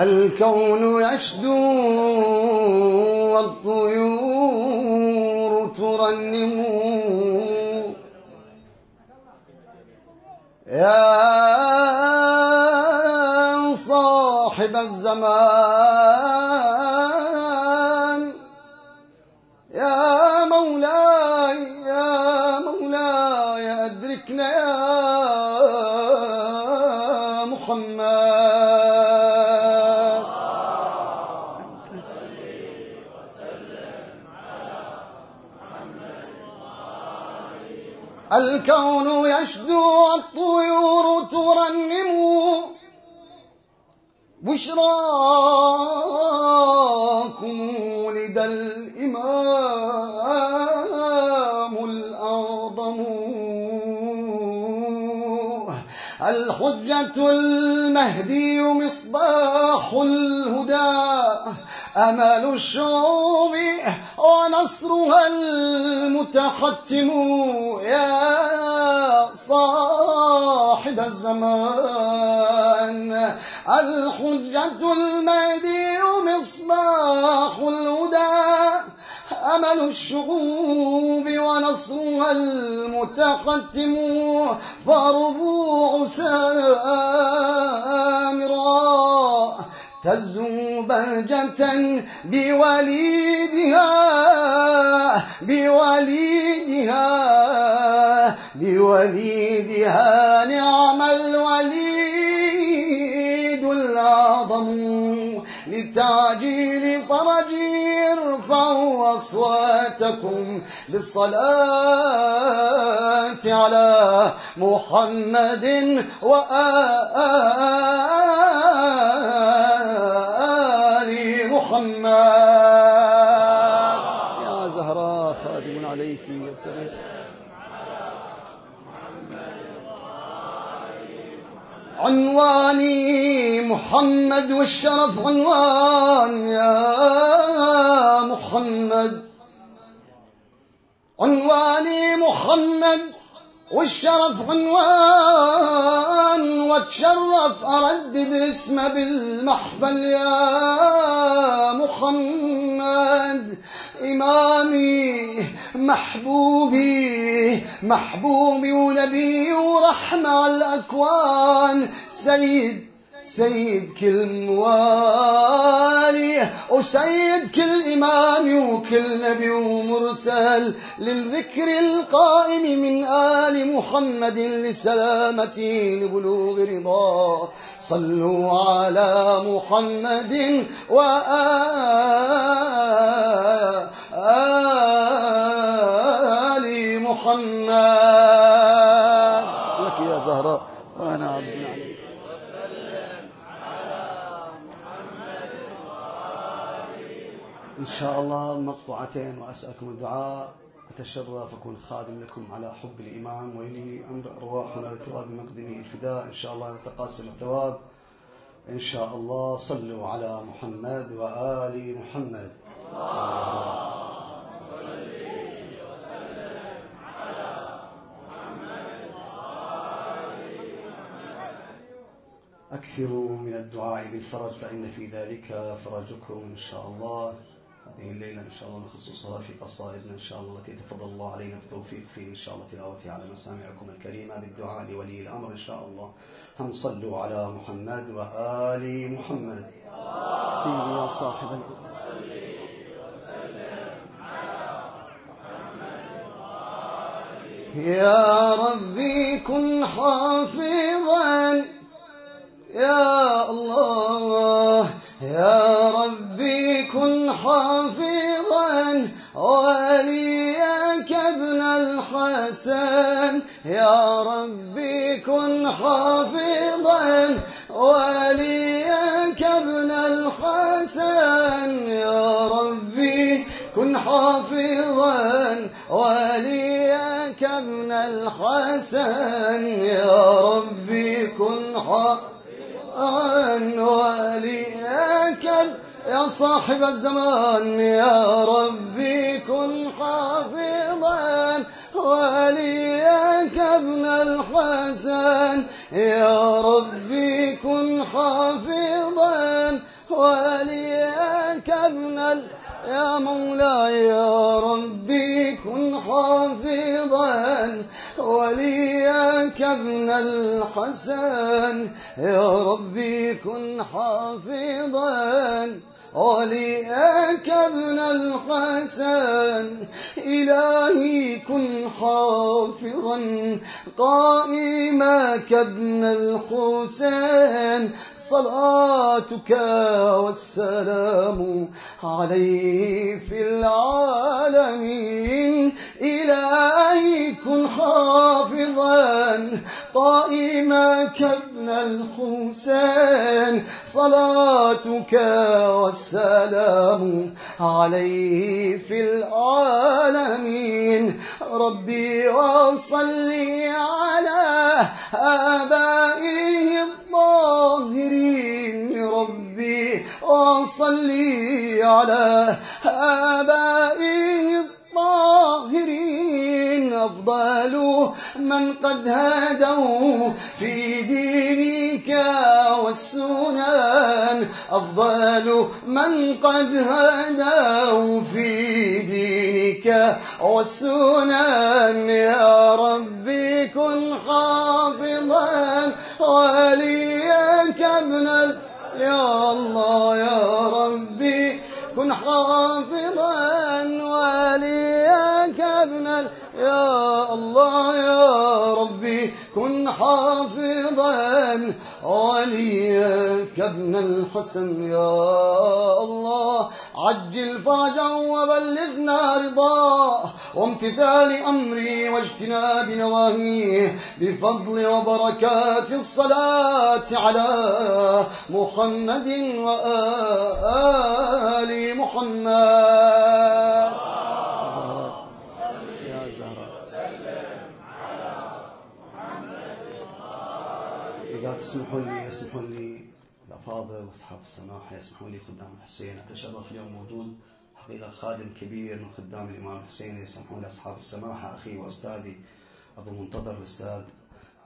الكون يشدو والطيور ترنم. يا صاحب الزمان. الكون يشدو الطيور ترنم. بشراكم ولد الإمام الأعظم. الحجة المهدي مصباح الهدى. أمل الشعوب ونصرها المتحتم يا صاحب الزمان. الحجة المهدي مصباح الهدى أمل الشعوب ونصرها المتقدم فربوع سامراء بهجة بوليدها بوليدها بوليدها. نعم الوليد الأعظم لتعجيل فرجي ارفعوا أصواتكم بالصلاة على محمد وآل محمد يا زهراء خادم عليك يا صغير عنواني محمد والشرف عنوان يا محمد. عنواني محمد والشرف عنوان واتشرف أردد اسمه بالمحفل يا محمد. إمامي محبوبي محبوبي ونبي ورحمة الأكوان. سيد سيد كل موالي وسيد كل إمام وكل نبي ومرسل للذكر القائم من آل محمد لسلامتي لبلوغ رضاه صلوا على محمد وآل محمد لك يا زهراء وأنا عبد عليك إن شاء الله مقطوعتين وأسألكم الدعاء. أتشرف أكون خادم لكم على حب الإمام وإلي أمر أرواحنا لتراب مقدمه الفداء. إن شاء الله نتقاسم الثواب. إن شاء الله صلوا على محمد وآل محمد. أكثروا من الدعاء بالفرج فإن في ذلك فرجكم إن شاء الله. هذه الليلة إن شاء الله نخصصها في قصائدنا إن شاء الله التي تفضل الله علينا بالتوفيق في إن شاء الله تلاوتها على مسامعكم الكريمة بالدعاء لولي الأمر إن شاء الله. هم صلوا على محمد وآل محمد. سيدي يا صاحب الأمر. يا ربي كن حافظا حافظا وليك ابن الحسن. يا ربي كن حافظا وليك ابن الحسن. يا ربي كن حافظا وليك ابن الحسن. يا ربي كن حافظا وليك يا صاحب الزمان يا ربي كن حافظا وليك ابن الحسن. يا ربي كن حافظا وليك ابن ال... يا مولاي يا ربي كن حافظا وليك ابن الحسن. يا ربي كن حافظا. وليك ابن الحسن إلهي كن حافظا قائمك ابن الحسين صلاتك والسلام عليه في العالمين. إلهي كن حافظا قائمك ابن الحسين. صلاتك والسلام عليه في العالمين. ربي وصلي على آبائه وصلي على آبائه الطاهرين أفضل من قد هدوا في دينك والسنن أفضل من قد هدوا في دينك والسنن يا ربي كن حافظا وليك ابن. يا الله يا كن حافظا وليك ابن. يا الله يا ربي كن حافظا وليك ابن الحسن يا الله. عجل فرجا وبلغنا رضاه. وامتثال أمري واجتناب نواهيه. بفضل وبركات الصلاة على محمد وآل محمد زهراء يا زهراء إذا تسمحوا لي يسمحوا لي الأفاضل أصحاب السماحة يسمحوا لي خدام الحسين أتشرف اليوم موجود حقيقة خادم كبير من خدام الإمام الحسين يسمحون لي أصحاب السماحة أخي وأستاذي أبو منتظر الأستاذ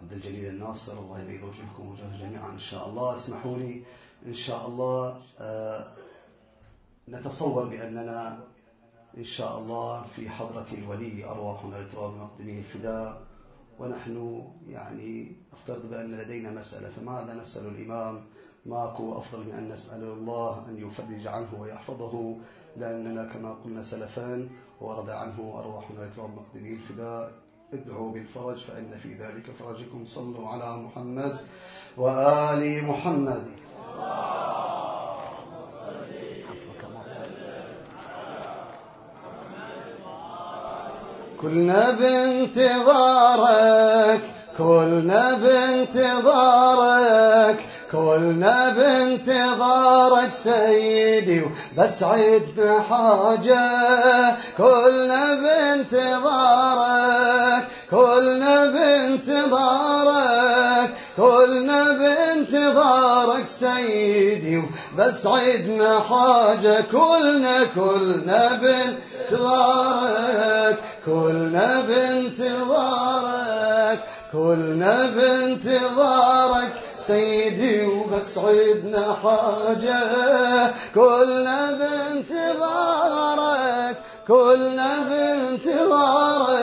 عبد الجليل الناصر. الله يبيض وجهكم وجه جميعا إن شاء الله. اسمحوا لي إن شاء الله آه نتصور بأننا إن شاء الله في حضرة الولي أرواحنا لتراب مقدمه الفداء. ونحن يعني أفترض بأن لدينا مسألة فماذا نسأل الإمام؟ ماكو أفضل من أن نسأل الله أن يفرج عنه ويحفظه لأننا كما قلنا سلفا ورد عنه أرواحنا لتراب مقدمه الفداء ادعوا بالفرج فإن في ذلك فرجكم صلوا على محمد وآل محمد. كلنا بانتظارك كلنا بانتظارك كلنا بانتظارك سيدي بس عدنا حاجة كلنا بانتظارك كلنا بانتظارك. كلنا بانتظارك سيدي بس عدنا حاجة كلنا كلنا بانتظارك كلنا بانتظارك كلنا بانتظارك سيدي وبس عدنا حاجة كلنا بانتظارك كلنا بانتظارك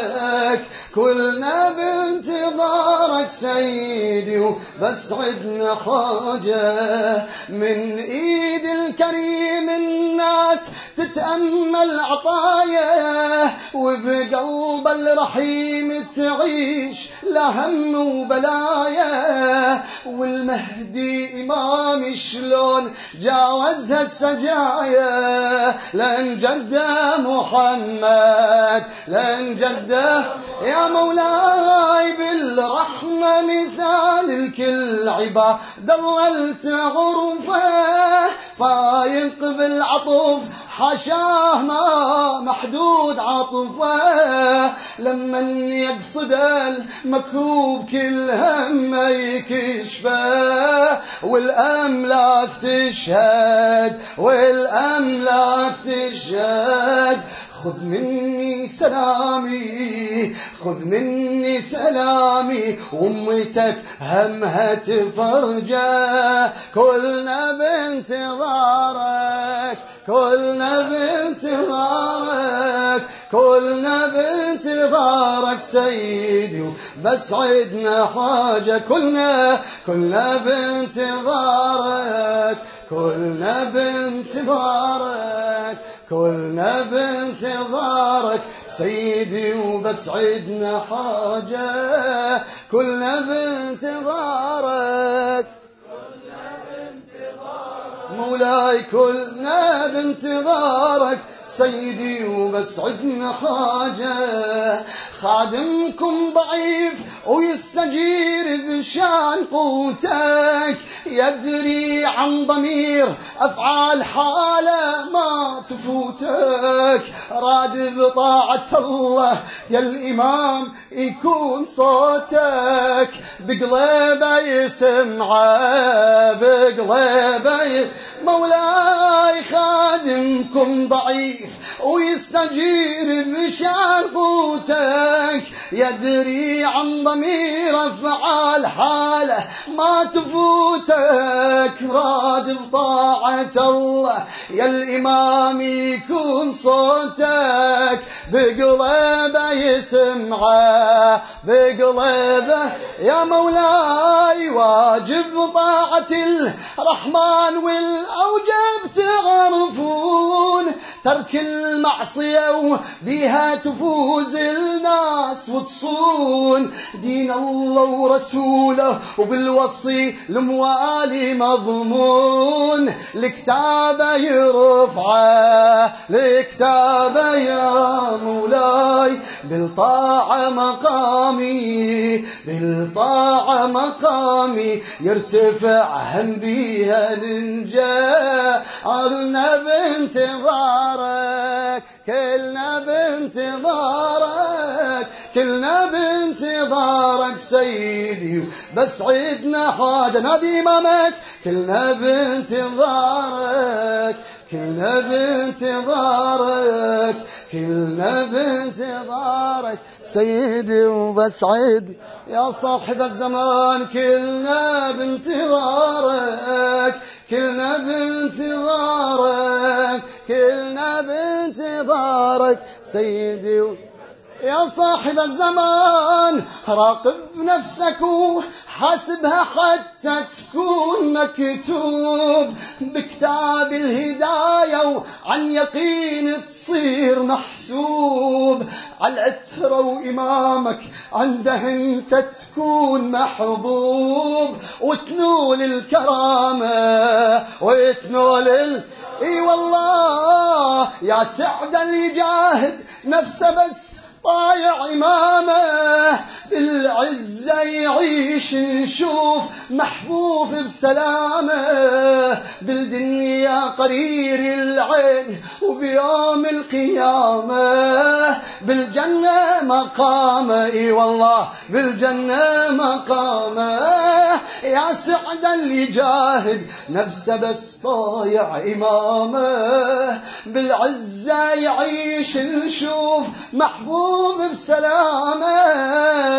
كلنا بانتظارك. سيدي وبس عدنا حاجة. من إيد الكريم الناس تتأمل عطايا وبقلب الرحيم تعيش لهم وبلايا. والمهدي إمامي شلون جاوزها السجايا؟ لأن جده محمد لأن جده يا مولاي بالرحمة مثال الكل عباد الله التعرفه فايق بالعطف حشاه ما محدود عطفه. لما يقصد المكروب كل هم يكشفه. والأملاك تشهد والأملاك تشهد. خذ مني سلامي خذ مني سلامي. أمتك همها تفرجه كلنا بانتظار كلنا بانتظارك كلنا بانتظارك. سيدي بس عدنا حاجة كلنا كلنا بانتظارك كلنا بانتظارك. كلنا بانتظارك سيدي وبس عدنا حاجة. كلنا بانتظارك. مولاي كلنا بانتظارك. سيدي وبس عدنا حاجة. خادمكم ضعيف ويستجير بشان قوتك. يدري عن ضمير أفعال حالة ما تفوتك. راد بطاعة الله يا الإمام يكون صوتك. بقلبه يسمعه بقلبه مولاي خادمكم ضعيف ويستجير بشان قوتك يدري عن ضمير أفعال حاله ما تفوتك راد بطاعة الله. يا الإمام يكون صوتك بقلبه يسمعه بقلبه يا مولاي واجب طاعة الرحمن والأوجب تعرفون ترك المعصية وبها تفوز الناس وتصون دين الله ورسوله وبالوصي الموالي مضمون. الكتابة يرفعه الكتابة يا مولاي. بالطاعة مقامي بالطاعة مقامي. يرتفع هم بيها ننجا عرنا بانتظارك كلنا بانتظارك كلنا بانتظارك سيدي بس عدنا حاجة نادي إمامك كلنا بانتظارك كلنا بانتظارك. كلنا بانتظارك سيدي وبس عد يا صاحب الزمان كلنا بانتظارك كلنا بانتظارك كلنا بانتظارك سيدي يا صاحب الزمان راقب نفسك وحاسبها حتى تكون مكتوب بكتاب الهداية وعن يقين تصير محسوب. على العترة وإمامك عنده أنت تكون محبوب. وتنول الكرامة وتنول ال... إي والله يا سعد اللي جاهد نفسه بس طايع إمامه بالعزة يعيش نشوف محفوف بسلامه بالدنيا قرير العين وبيوم القيامة. بالجنة مقامه إي والله بالجنة مقامه يا سعد اللي جاهد نفسه بس طايع إمامه بالعزة يعيش نشوف محبوب بسلامة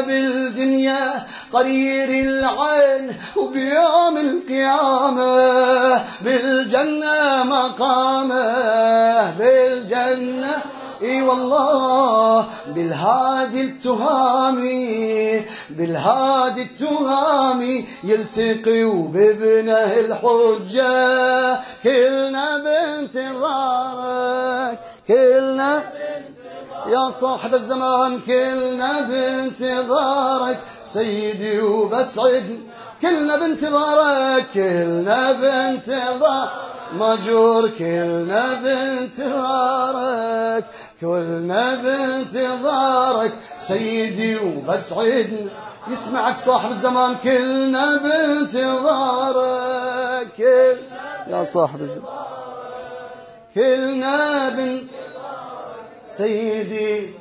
بالدنيا قرير العين وبيوم القيامة بالجنة مقامة بالجنة. إي والله بالهادي التهامي بالهادي التهامي يلتقي وبابنه الحجة. كلنا بانتظارك كلنا يا صاحب الزمان كلنا بانتظارك. سيدي وبسعد كلنا بانتظارك كلنا بانتظار. مجور كلنا بانتظارك كلنا بانتظارك. سيدي وبسعد يسمعك صاحب الزمان كلنا بانتظارك. كل يا صاحب الزمان كلنا بانتظارك سيدي.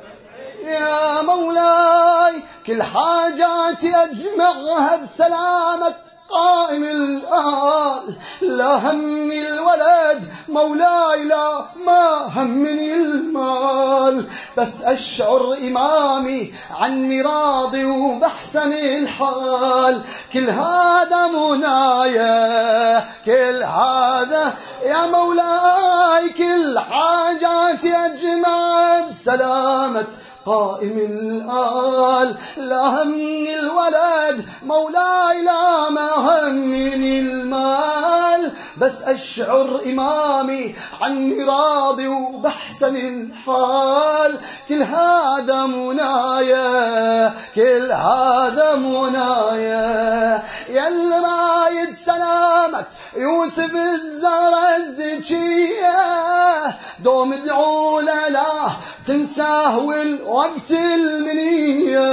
يا مولاي كل حاجاتي أجمعها بسلامك قائم الآل لا همني الولد مولاي لا ما همني المال. بس أشعر إمامي عني راضي وبحسن الحال. كل هذا منايا كل هذا يا مولاي كل حاجاتي أجمع بسلامة قائم الآل. لا همني الولد مولاي لا ما همني المال بس أشعر إمامي عني راضي وبحسن الحال كل هذا منايا كل هذا منايا. يا رايد سلامة يوسف الزهرة الزكية. دوم ادعوا له تنساه والوقت المنية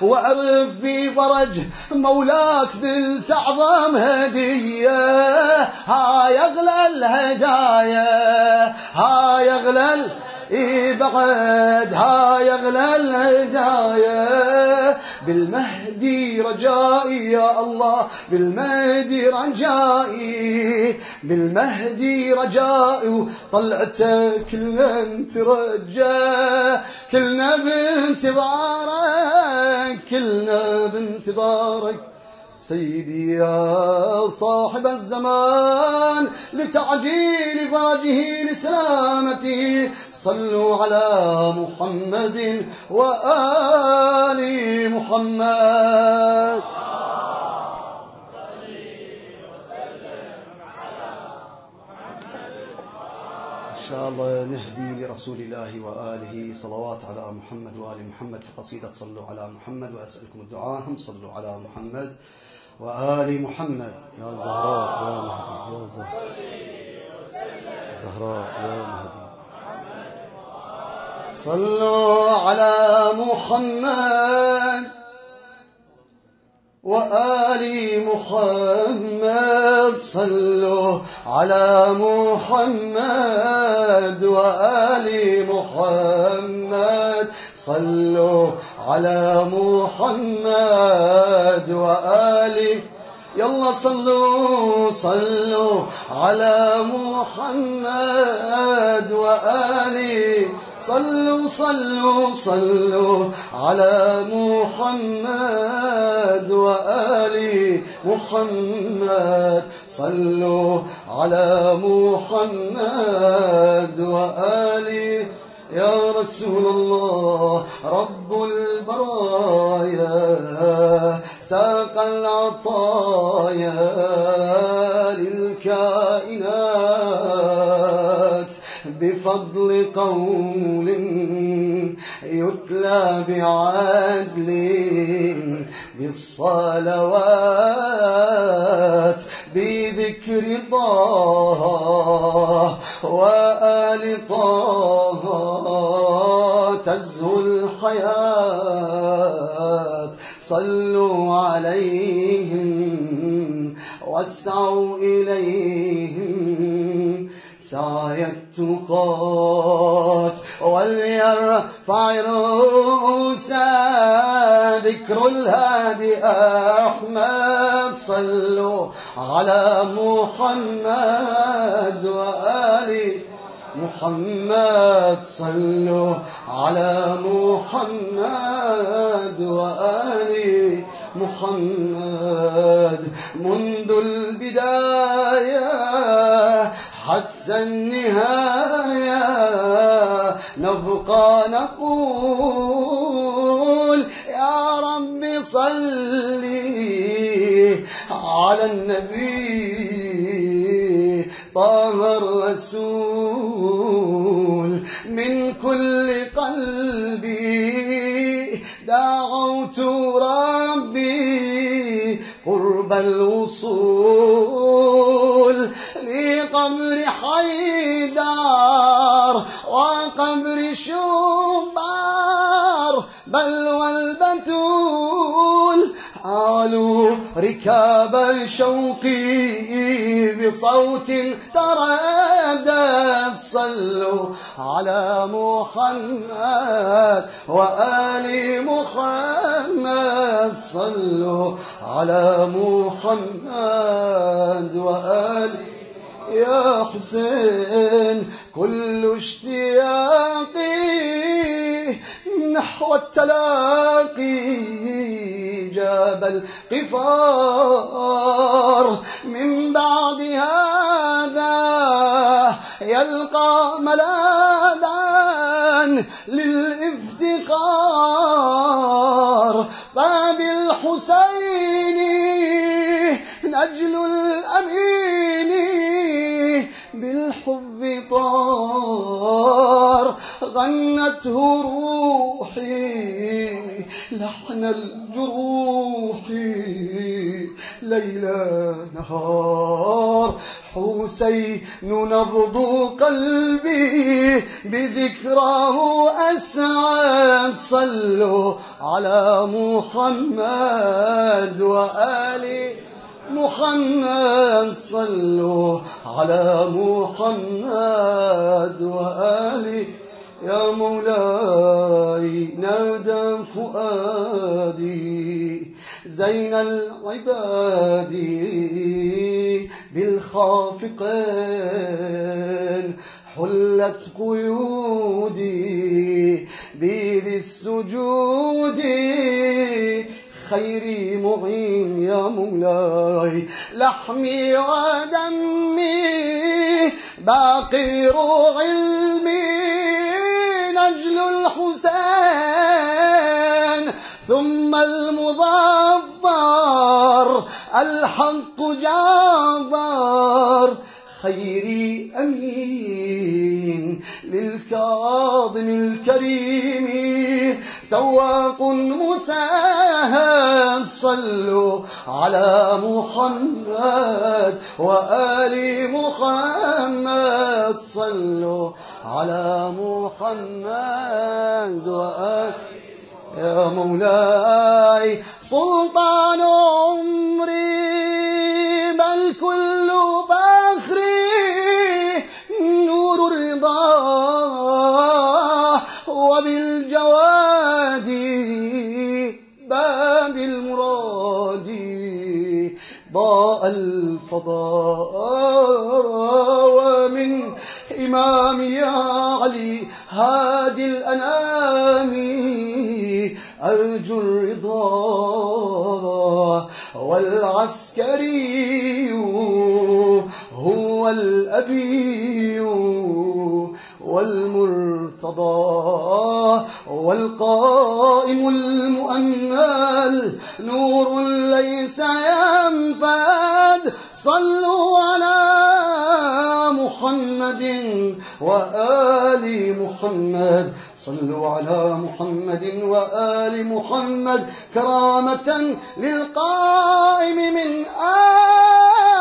واعرف بفرج مولاك ذل تعظم هدية. هاي اغلى الهدايا هاي اغلى بعد هاي اغلى الهدايا بالمهدي رجائي يا الله بالمهدي رجائي بالمهدي رجائي. وطلعته كلنا نترجى كلنا بانتظارك كلنا بانتظارك. سيدي يا صاحب الزمان لتعجيل فرجه لسلامته صلوا على محمد وآل محمد. إن شاء الله نهدي لرسول الله وآله صلوات على محمد وآل محمد في قصيدة صلوا على محمد وأسألكم الدعاء هم صلوا على محمد. وآل محمد. يا زهراء يا مهدي يا زهراء. زهراء يا مهدي. صلوا على محمد وآل محمد. صلوا على محمد وآل محمد. صلوا على محمد وآل يلا صلوا صلوا على محمد وآله. صلوا صلوا صلوا على محمد وآل محمد صلوا على محمد وآل يا رسول الله رب البرايا ساق العطايا للكائنات بفضل قول يتلى بعدل بالصلوات بذكر طه وآل طه. تزهو الحياة. صلوا عليهم واسعوا إليهم. سعي التقات وليرفع رؤوسا ذكر الهادي أحمد. صلوا على محمد وآله محمد صلوا على محمد وآل محمد منذ البداية حتى النهاية نبقى نقول يا رب صلي على النبي طه الرسول. كل قلبي دعوت ربي قرب الوصول لقبر حيدر وقبر شبار بل والبتول حالوا ركاب الشوق بصوت تردد صلوا على محمد وآل محمد صلوا على محمد وآل يا حسين كل اشتياقي نحو التلاقي جاب القفار. من بعد هذا يلقى ملاذا للإفتقار. فبالحسين نجل بالحب طار غنته روحي لحن الجروح ليلى نهار. حسين نبض قلبي بذكراه أسعد صلوا على محمد وآله. محمد صلوا على محمد وآله يا مولاي نادى فؤادي زين العباد بالخافقين حلت قيودي بذي السجود خيري معين يا مولاي. لحمي ودمي باقر علمي. نجل الحسين ثم المظفر الحق جابر. خيري أمين للكاظم الكريم تواق مساهد صلوا على محمد وآل محمد. صلوا على محمد وآل يا مولاي. سلطان عمري الفضاء ومن إمام يا علي هادي الأنام. أرجو الرضا والعسكري هو الأبي والمرتضى والقائم المؤمل نور ليس ينفد. صلوا على محمد وآل محمد. صلوا على محمد وآل محمد. كرامة للقائم من آل